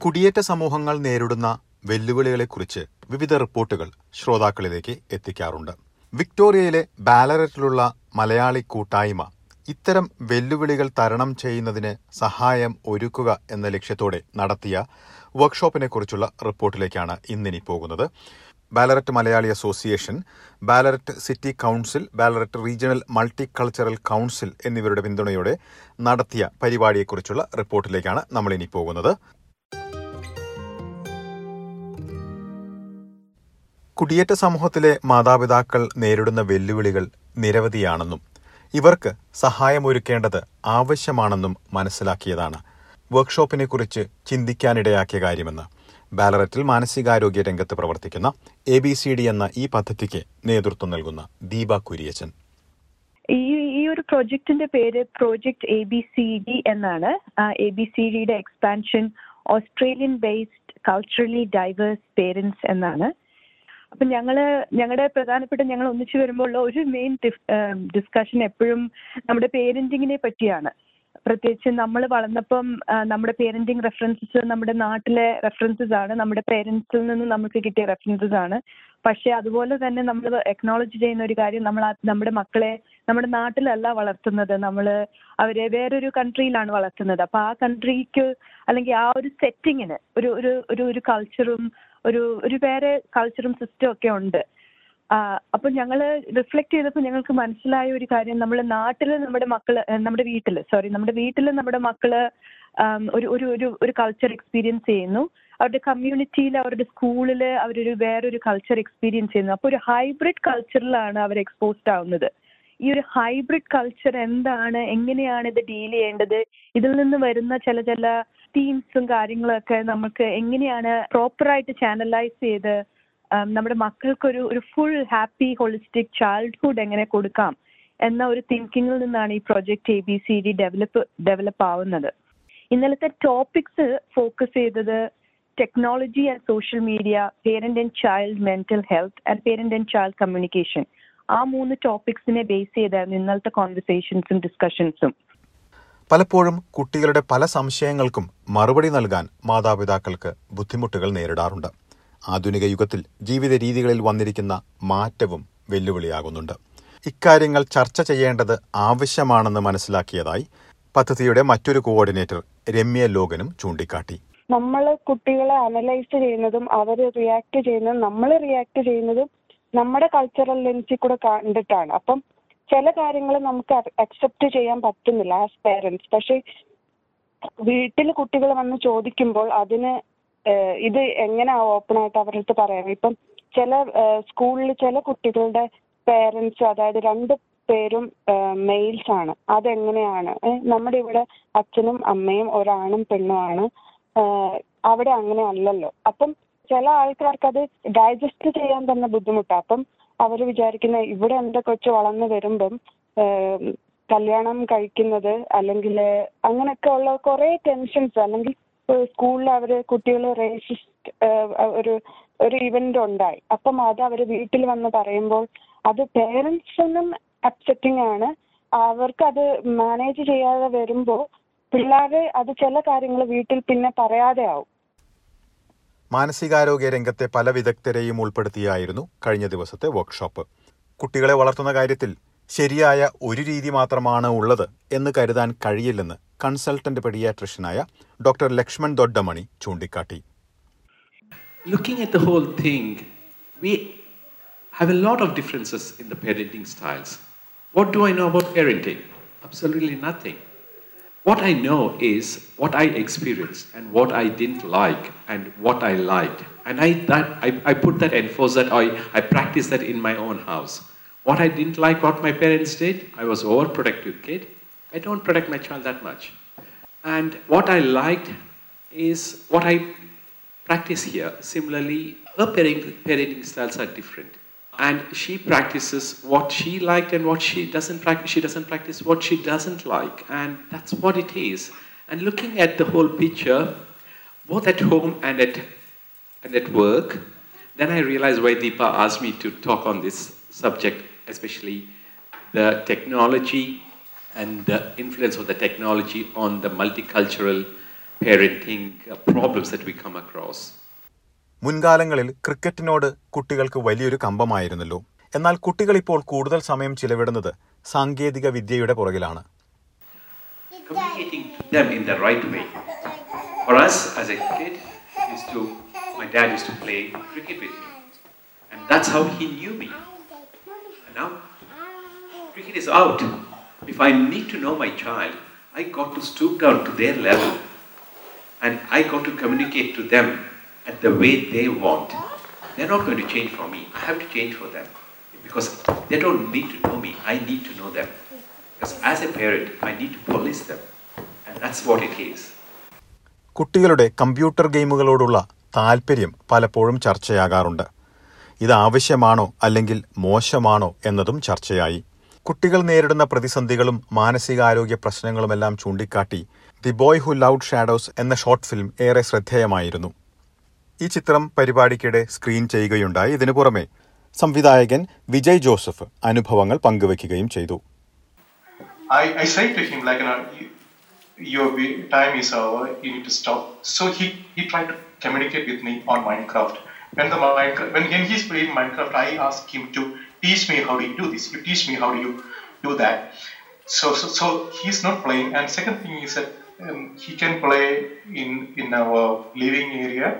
കുടിയേറ്റ സമൂഹങ്ങൾ നേരിടുന്ന വെല്ലുവിളികളെക്കുറിച്ച് വിവിധ റിപ്പോർട്ടുകൾ ശ്രോതാക്കളിലേക്ക് എത്തിക്കാറുണ്ട്. വിക്ടോറിയയിലെ ബാലററ്റിലുള്ള മലയാളി കൂട്ടായ്മ ഇത്തരം വെല്ലുവിളികൾ തരണം ചെയ്യുന്നതിന് സഹായം ഒരുക്കുക എന്ന ലക്ഷ്യത്തോടെ നടത്തിയ വർക്ക്ഷോപ്പിനെക്കുറിച്ചുള്ള റിപ്പോർട്ടിലേക്കാണ് ഇന്നിനി പോകുന്നത്. Ballarat Malayali association Ballarat city council Ballarat regional multi cultural council എന്നിവരുടെ പിന്തുണയോടെ നടത്തിയ പരിപാടിയെക്കുറിച്ചുള്ള റിപ്പോർട്ടിലേക്കാണ് നമ്മളിനി പോകുന്നത്. കുടിയേറ്റ സമൂഹത്തിലെ മാതാപിതാക്കൾ നേരിടുന്ന വെല്ലുവിളികൾ നിരവധിയാണെന്നും ഇവർക്ക് സഹായമൊരുക്കേണ്ടത് ആവശ്യമാണെന്നും മനസ്സിലാക്കിയതാണ്. വർക്ക്ഷോപ്പിനെക്കുറിച്ച് ചിന്തിക്കാനിടയാക്കിയ കാര്യമെന്ന് ബാലററ്റിൽ മാനസികാരോഗ്യ രംഗത്ത് പ്രവർത്തിക്കുന്ന എ ബി സി ഡി എന്ന ഈ പദ്ധതിക്ക് നേതൃത്വം നൽകുന്ന ദീപ കുര്യച്ചൻ. ഈ ഈ ഒരു പ്രോജക്റ്റിന്റെ പേര് project A B C D എന്നാണ്. എ ബി സി ഡിയുടെ expansion Australian based culturally diverse parents എന്നാണ്. അപ്പൊ ഞങ്ങൾ ഞങ്ങളുടെ പ്രധാനപ്പെട്ട ഞങ്ങൾ ഒന്നിച്ചു വരുമ്പോൾ ഉള്ള ഒരു മെയിൻ ഡിസ്കഷൻ എപ്പോഴും നമ്മുടെ പേരന്റിങ്ങിനെ പറ്റിയാണ്. പ്രത്യേകിച്ച് നമ്മൾ വളർന്നപ്പം നമ്മുടെ പേരന്റിങ് റെഫറൻസസ് നമ്മുടെ നാട്ടിലെ റെഫറൻസസ് ആണ്. നമ്മുടെ പേരൻസിൽ നിന്ന് നമുക്ക് കിട്ടിയ റെഫറൻസസ് ആണ്. പക്ഷെ അതുപോലെ തന്നെ നമ്മൾ എക്നോളജ് ചെയ്യുന്ന ഒരു കാര്യം നമ്മൾ നമ്മുടെ മക്കളെ നമ്മുടെ നാട്ടിലല്ല വളർത്തുന്നത്. നമ്മൾ അവരെ വേറൊരു കൺട്രിയിലാണ് വളർത്തുന്നത്. അപ്പൊ ആ കൺട്രിക്ക് അല്ലെങ്കിൽ ആ ഒരു സെറ്റിങ്ങിന് ഒരു ഒരു ഒരു കൾച്ചറും ഒരു ഒരു വേറെ കൾച്ചറും സിസ്റ്റം ഒക്കെ ഉണ്ട്. അപ്പൊ ഞങ്ങൾ റിഫ്ലക്ട് ചെയ്തപ്പോൾ ഞങ്ങൾക്ക് മനസ്സിലായ ഒരു കാര്യം നമ്മുടെ നാട്ടിൽ നമ്മുടെ മക്കൾ നമ്മുടെ വീട്ടിൽ സോറി നമ്മുടെ വീട്ടിൽ നമ്മുടെ മക്കൾ ഒരു ഒരു ഒരു ഒരു കൾച്ചർ എക്സ്പീരിയൻസ് ചെയ്യുന്നു. അവരുടെ കമ്മ്യൂണിറ്റിയിൽ അവരുടെ സ്കൂളിൽ അവരൊരു വേറൊരു കൾച്ചർ എക്സ്പീരിയൻസ് ചെയ്യുന്നു. അപ്പോൾ ഒരു ഹൈബ്രിഡ് കൾച്ചറിലാണ് അവർ എക്സ്പോസ്ഡ് ആവുന്നത്. ഈ ഒരു ഹൈബ്രിഡ് കൾച്ചർ എന്താണ് എങ്ങനെയാണ് ഇത് ഡീൽ ചെയ്യേണ്ടത്? ഇതിൽ നിന്ന് വരുന്ന ചില ചില തീംസും കാര്യങ്ങളൊക്കെ നമുക്ക് എങ്ങനെയാണ് പ്രോപ്പറായിട്ട് ചാനലൈസ് ചെയ്ത് നമ്മുടെ മക്കൾക്കൊരു ഒരു ഫുൾ ഹാപ്പി ഹോളിസ്റ്റിക് ചൈൽഡ്ഹുഡ് എങ്ങനെ കൊടുക്കാം എന്ന ഒരു തിങ്കിങ്ങിൽ നിന്നാണ് ഈ project A B C D develop develop ആവുന്നത്. ഇന്നലത്തെ ടോപ്പിക്സ് ഫോക്കസ് ചെയ്തത് technology and social media parent and child mental health and parent and child communication ആ മൂന്ന് ടോപ്പിക്സിനെ ബേസ് ചെയ്തായിരുന്നു ഇന്നലത്തെ കോൺവെർസേഷൻസും ഡിസ്കഷൻസും പലപ്പോഴും കുട്ടികളുടെ പല സംശയങ്ങൾക്കും മറുപടി നൽകാൻ മാതാപിതാക്കൾക്ക് ബുദ്ധിമുട്ടുകൾ നേരിടാറുണ്ട്. ആധുനിക യുഗത്തിൽ ജീവിത രീതികളിൽ വന്നിരിക്കുന്ന മാറ്റവും വെല്ലുവിളിയാകുന്നുണ്ട്. ഇക്കാര്യങ്ങൾ ചർച്ച ചെയ്യേണ്ടത് ആവശ്യമാണെന്ന് മനസ്സിലാക്കിയതായി പദ്ധതിയുടെ മറ്റൊരു കോർഡിനേറ്റർ രമ്യ ലോകനും ചൂണ്ടിക്കാട്ടി. നമ്മൾ കുട്ടികളെ അനലൈസ് ചെയ്യുന്നതും അവർ റിയാക്ട് ചെയ്യുന്നതും നമ്മൾ റിയാക്ട് ചെയ്യുന്നതും നമ്മുടെ കൾച്ചറൽ ലെൻസിൽ കൂടെ കണ്ടിട്ടാണ്. അപ്പം ചില കാര്യങ്ങൾ നമുക്ക് അക്സെപ്റ്റ് ചെയ്യാൻ പറ്റുന്നില്ല ആസ് പേരൻസ് പക്ഷെ വീട്ടിൽ കുട്ടികൾ വന്ന് ചോദിക്കുമ്പോൾ അതിന് ഇത് എങ്ങനെ ഓപ്പൺ ആയിട്ട് അവരുടെ അടുത്ത് പറയാം? ഇപ്പം ചില സ്കൂളിൽ ചില കുട്ടികളുടെ പേരൻസ് അതായത് രണ്ട് പേരും മെയിൽസ് ആണ്. അതെങ്ങനെയാണ്? നമ്മുടെ ഇവിടെ അച്ഛനും അമ്മയും ഒരാണും പെണ്ണുമാണ് അവിടെ അങ്ങനെ അല്ലല്ലോ. അപ്പം ചില ആൾക്കാർക്ക് അത് ഡൈജസ്റ്റ് ചെയ്യാൻ തന്നെ ബുദ്ധിമുട്ടാണ് അപ്പം അവർ വിചാരിക്കുന്ന ഇവിടെ എന്റെ കൊച്ചു വളർന്നു വരുമ്പം കല്യാണം കഴിക്കുന്നത് അല്ലെങ്കിൽ അങ്ങനെയൊക്കെ ഉള്ള കുറെ ടെൻഷൻസ് അല്ലെങ്കിൽ സ്കൂളിൽ അവർ കുട്ടികൾ റേസിസ്റ്റ് ഒരു ഒരു ഇവന്റ് ഉണ്ടായി. അപ്പം അത് അവർ വീട്ടിൽ വന്ന് പറയുമ്പോൾ അത് പേരൻസിനും അപ്സെറ്റിംഗ് ആണ്. അവർക്ക് അത് മാനേജ് ചെയ്യാതെ വരുമ്പോൾ പിള്ളേരെ അത് ചില കാര്യങ്ങൾ വീട്ടിൽ പിന്നെ പറയാതെ ആവും മാനസികാരോഗ്യ രംഗത്തെ പല വിദഗ്ധരെയും ഉൾപ്പെടുത്തിയായിരുന്നു കഴിഞ്ഞ ദിവസത്തെ വർക്ക്ഷോപ്പ് കുട്ടികളെ വളർത്തുന്ന കാര്യത്തിൽ ശരിയായ ഒരു രീതി മാത്രമാണ് ഉള്ളത് എന്ന് കരുതാൻ കഴിയില്ലെന്ന് കൺസൾട്ടന്റ് പെഡിയാട്രിഷ്യനായ ഡോക്ടർ ലക്ഷ്മൺ ദൊഡ്ഡമണി ചൂണ്ടിക്കാട്ടി Looking at the whole thing, we have a lot of differences in the parenting styles. What do I know about parenting? Absolutely nothing. What I know is what I experienced and what I didn't like and what I liked. And I, that, I, I put that emphasis that I, I practiced that in my own house. What I didn't like what my parents did, I was overprotective kid. I don't protect my child that much. And what I liked is what I practice here. Similarly, her parenting, parenting styles are different. And she practices what she liked and what she doesn't practice. She doesn't practice what she doesn't like. And that's what it is. And looking at the whole picture, both at home and at, and at work, then I realized why Deepa asked me to talk on this subject, especially the technology and the influence of the technology on the multicultural parenting uh, problems that we come across. മുൻകാലങ്ങളിൽ ക്രിക്കറ്റിനോട് കുട്ടികൾക്ക് വലിയൊരു കമ്പമായിരുന്നല്ലോ. എന്നാൽ കുട്ടികൾ ഇപ്പോൾ കൂടുതൽ സമയം ചിലവിടുന്നത് സാങ്കേതിക വിദ്യയുടെ പുറകിലാണ്. I got to stoop down to their level. And I got to communicate to them. At the way they want. They're not going to change for me. I have to change for them because they don't need to know me. I need to know them. Because as a parent, I need to police them, and that's what it is. കുട്ടികളുടെ computer ഗെയിമുകളോടുള്ള താൽപ്പര്യം പലപ്പോഴും ചർച്ചയാകാറുണ്ട് ഇത് ആവശ്യമാണോ അല്ലെങ്കിൽ മോശമാണോ എന്നതും ചർച്ചയായി കുട്ടികൾ നേരിടുന്ന പ്രതിസന്ധികളും മാനസികാരോഗ്യ പ്രശ്നങ്ങളുമെല്ലാം ചൂണ്ടിക്കാട്ടി the boy who loved shadows എന്ന ഷോർട്ട് ഫിലിം ഏറെ ശ്രദ്ധേയമായിരുന്നു ഈ ചിത്രം പരിപാടിക്കിടെ സ്ക്രീൻ ചെയ്യുകയുണ്ടായി ഇതിനു പുറമെ സംവിധായകൻ വിജയ് ജോസഫ് അനുഭവങ്ങൾ പങ്കുവയ്ക്കുകയും ചെയ്തു I, I say to him like you know your time is over you need to stop so he he tried to communicate with me on minecraft when the minecraft when, when he's playing minecraft i ask him to teach me how do you do this you teach me how do you do that so so, so he's not playing and second thing is that um, he can play in in our living area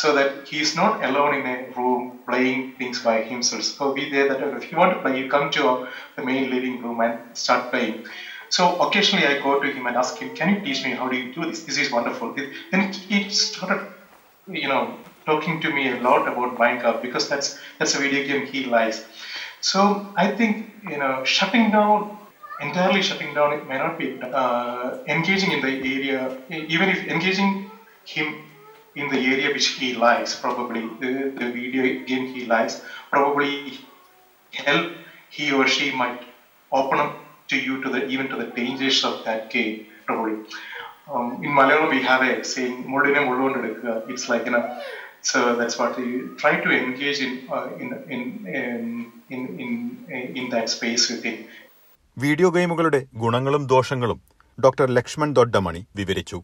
so that he's not alone in a room playing things by himself. So be there that if you want to play, you come to the main living room and start playing. So occasionally I go to him and ask him, "Can you teach me how do you do this? This is wonderful." Then he started, you know, talking to me a lot about Minecraft because that's that's a video game he likes. So I think you know, shutting down entirely shutting down it may not be uh, engaging in the area, even if engaging him in the area which he likes, probably the, the video game he likes, probably help he or she might open up to you to the even to the dangers of that game, probably. Um, in Malayalam, we have a saying. It's like you know, so that's what you try to engage in uh, in, in in in in in that space within. Video ഗെയിമുകളുടെ ഗുണങ്ങളും ദോഷങ്ങളും doctor Lakshman ദൊഡ്ഡമണി വിവരിച്ചു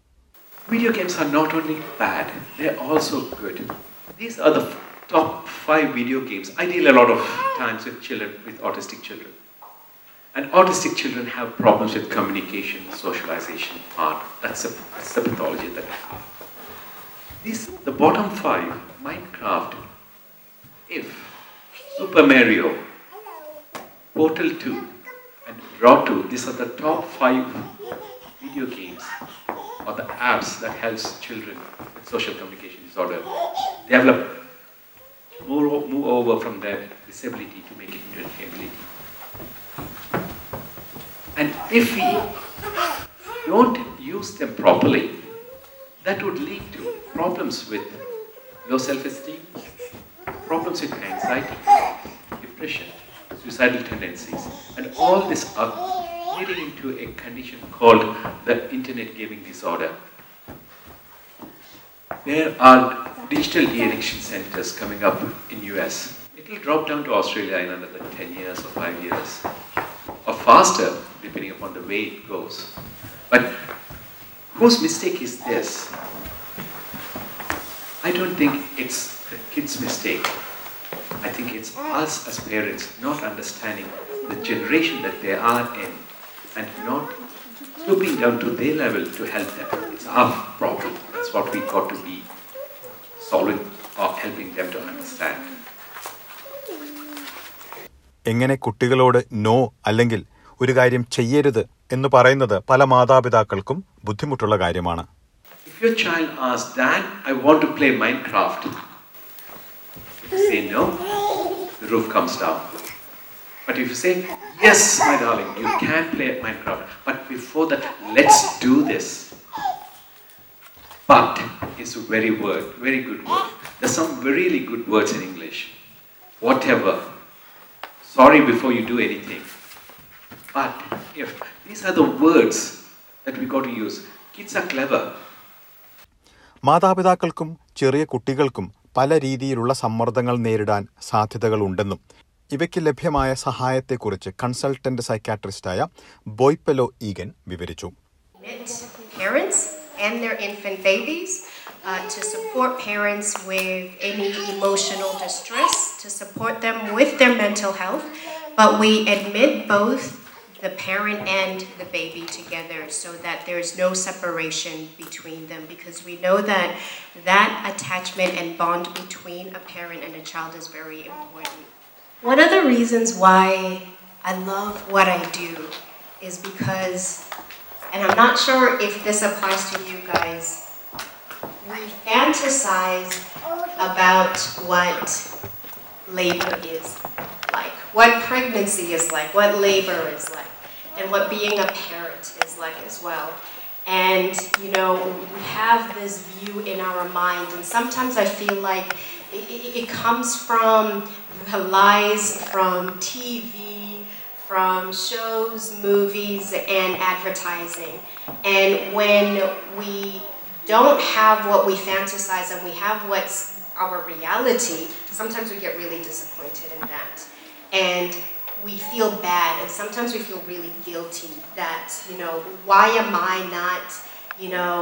Video games are not only bad, they're also good. These are the top five video games. I deal a lot of times with children, with autistic children. And autistic children have problems with communication, socialization, art. That's, a, that's the pathology that they have. These, the bottom five, Minecraft, If, Super Mario, Portal 2, and Raw 2, these are the top five video games or the apps that helps children with social communication disorder develop, move, move over from their disability to make it into an ability. And if we don't use them properly, that would lead to problems with low self-esteem, problems with anxiety, depression, suicidal tendencies, and all this are leading into a condition called the internet gaming disorder. There are digital de-addiction centers coming up in US. It will drop down to Australia in another 10 years or 5 years, or faster, depending upon the way it goes. But whose mistake is this? I don't think it's the kid's mistake. I think it's us as parents not understanding the generation that they are in and not stooping down to their level to help them. It's our problem. That's what we got to be solving or helping them to understand. എങ്ങനെ കുട്ടികളോട് no അല്ലെങ്കിൽ ഒരു കാര്യം ചെയ്യരുത് എന്ന് പറയുന്നത് പല മാതാപിതാക്കൾക്കും ബുദ്ധിമുട്ടുള്ള കാര്യമാണ് If your child asks, Dad, I want to play Minecraft, say no, the roof comes down. But if you say, Yes, my darling, you can play at Minecraft, but before that, let's do this. But is a very word, very good word. There's some really good words in English. Whatever. Sorry before you do anything. But if these are the words that we got to use, kids are clever. മാതാപിതാക്കൾക്കും ചെറിയ കുട്ടികൾക്കും പല രീതിയിലുള്ള സമ്മർദ്ദങ്ങൾ നേരിടാൻ സാധ്യതകളുണ്ടെന്നും ഇവയ്ക്ക് ലഭ്യമായ സഹായത്തെക്കുറിച്ച് കൺസൾട്ടന്റ് സൈക്കാട്രിസ്റ്റായ ബോയ്പെലോ ഈഗൻ വിവരിച്ചു Admit parents and their infant babies, uh, to support parents with any emotional distress, to support them with their mental health. But we admit both the parent and the baby together so that there's no separation between them because we know that that attachment and bond between a parent and a child is very important. One of the reasons why I love what I do is because, and I'm not sure if this applies to you guys, we fantasize about what labor is like, what pregnancy is like, what labor is like, and what being a parent is like as well. And, you know, we have this view in our mind, and sometimes I feel like it, it, comes from lies from TV, from shows, movies, and advertising. And when we don't have what we fantasize and we have what's our reality, sometimes we get really disappointed in that. And we feel bad and sometimes we feel really guilty that, you know, why am I not, you know,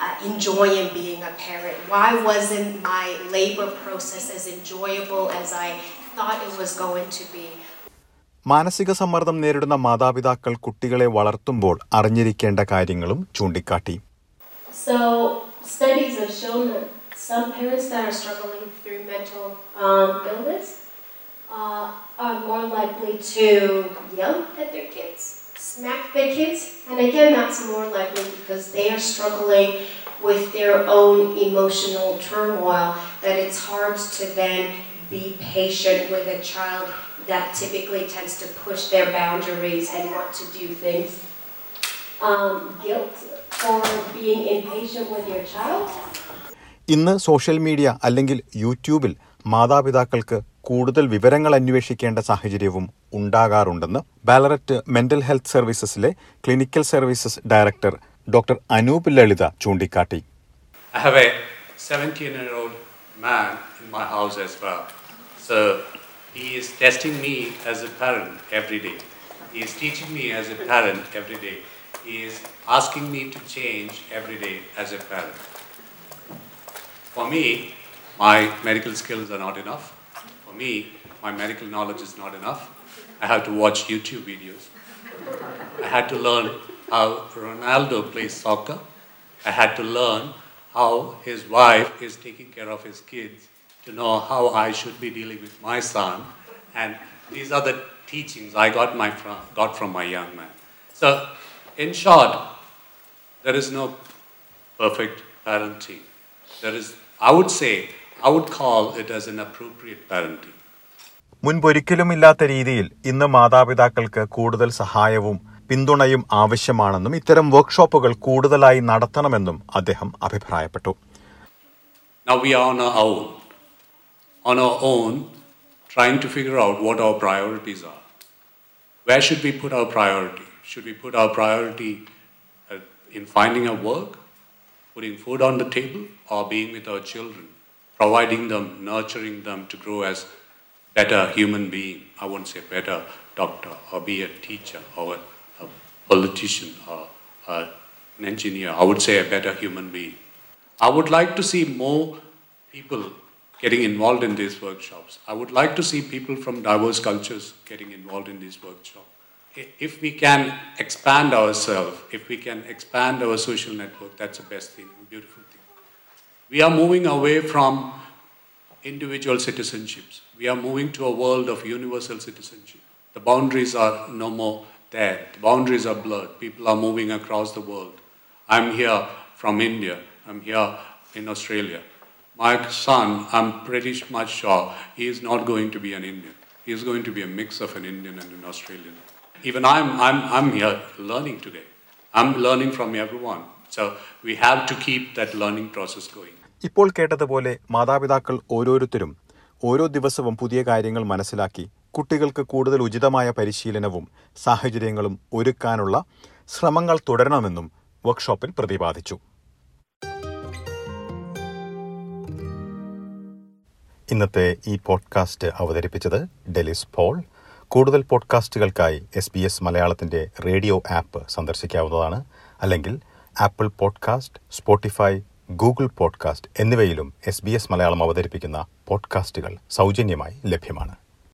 uh, enjoying being a parent? Why wasn't my labor process as enjoyable as I thought it was going to be? മാനസിക സമ്മർദ്ദം നേരിടുന്ന മാതാപിതാക്കൾ കുട്ടികളെ വളർത്തുമ്പോൾ അറിഞ്ഞിരിക്കേണ്ട കാര്യങ്ങളും ചൂണ്ടിക്കാട്ടി So studies have shown that some parents that are struggling through mental um, illness uh, are more likely to yell at their kids, smack their kids, and again, that's more likely because they are struggling with their own emotional turmoil. That it's hard to then be patient with a child that typically tends to push their boundaries and want to do things. Um, guilt for being impatient with your child. ഇന്ന് social media അല്ലെങ്കിൽ യൂട്യൂബിൽ മാതാപിതാക്കൾക്ക് കൂടുതൽ വിവരങ്ങൾ അന്വേഷിക്കേണ്ട സാഹചര്യവും ഉണ്ടാകാറുണ്ടെന്ന് Ballarat mental health സർവീസസിലെ clinical services director doctor Anoop Lalitha ചൂണ്ടിക്കാട്ടി. For me, my medical skills are not enough. Me, my medical knowledge is not enough. I have to watch YouTube videos. I had to learn how Ronaldo plays soccer. I had to learn how his wife is taking care of his kids, to know how I should be dealing with my son. And these are the teachings I got, my from, got from my young man. So, in short, there is no perfect parenting. There is, I would say, I would call it as an appropriate parenting. മുൻപൊരിക്കലുമില്ലാത്ത രീതിയിൽ ഇന്ന് മാതാപിതാക്കൾക്ക് കൂടുതൽ സഹായവും പിന്തുണയും ആവശ്യമാണെന്നും ഇത്തരം വർക്ക്ഷോപ്പുകൾ കൂടുതലായി നടത്തണമെന്നും അദ്ദേഹം അഭിപ്രായപ്പെട്ടു Now we are on our own. On our own, trying to figure out what our priorities are. Where should we put our priority? Should we put our priority uh, in finding a work, putting food on the table, or being with our children, providing them, nurturing them to grow as better human being? I won't say better doctor, or be a teacher, or a, politician, or uh, an engineer. I would say a better human being. I would like to see more people getting involved in these workshops. I would like to see people from diverse cultures getting involved in these workshops. If we can expand ourselves, if we can expand our social network, that's the best thing, beautiful thing. We are moving away from individual citizenships. We are moving to a world of universal citizenship. The boundaries are no more there. The boundaries are blurred. People are moving across the world. I'm here from India. I'm here in Australia. My son, I'm pretty much sure he is not going to be an Indian. He is going to be a mix of an Indian and an Australian. Even I'm, I'm, I'm here learning today. I'm learning from everyone. So we have to keep that learning process going. ഇപ്പോൾ കേട്ടതുപോലെ മാതാപിതാക്കൾ ഓരോരുത്തരും ഓരോ ദിവസവും പുതിയ കാര്യങ്ങൾ മനസ്സിലാക്കി കുട്ടികൾക്ക് കൂടുതൽ ഉചിതമായ പരിശീലനവും സാഹചര്യങ്ങളും ഒരുക്കാനുള്ള ശ്രമങ്ങൾ തുടരണമെന്നും വർക്ക്ഷോപ്പിൽ പ്രതിപാദിച്ചു. ഇന്നത്തെ ഈ പോഡ്കാസ്റ്റ് അവതരിപ്പിച്ചത് ഡെലിസ് പോൾ. കൂടുതൽ പോഡ്കാസ്റ്റുകൾക്കായി എസ് ബി എസ് മലയാളത്തിന്റെ റേഡിയോ ആപ്പ് സന്ദർശിക്കാവുന്നതാണ്. അല്ലെങ്കിൽ Apple podcast Spotify Google podcast എന്നിവയിലും എസ് ബി എസ് മലയാളം അവതരിപ്പിക്കുന്ന പോഡ്കാസ്റ്റുകൾ സൗജന്യമായി ലഭ്യമാണ്.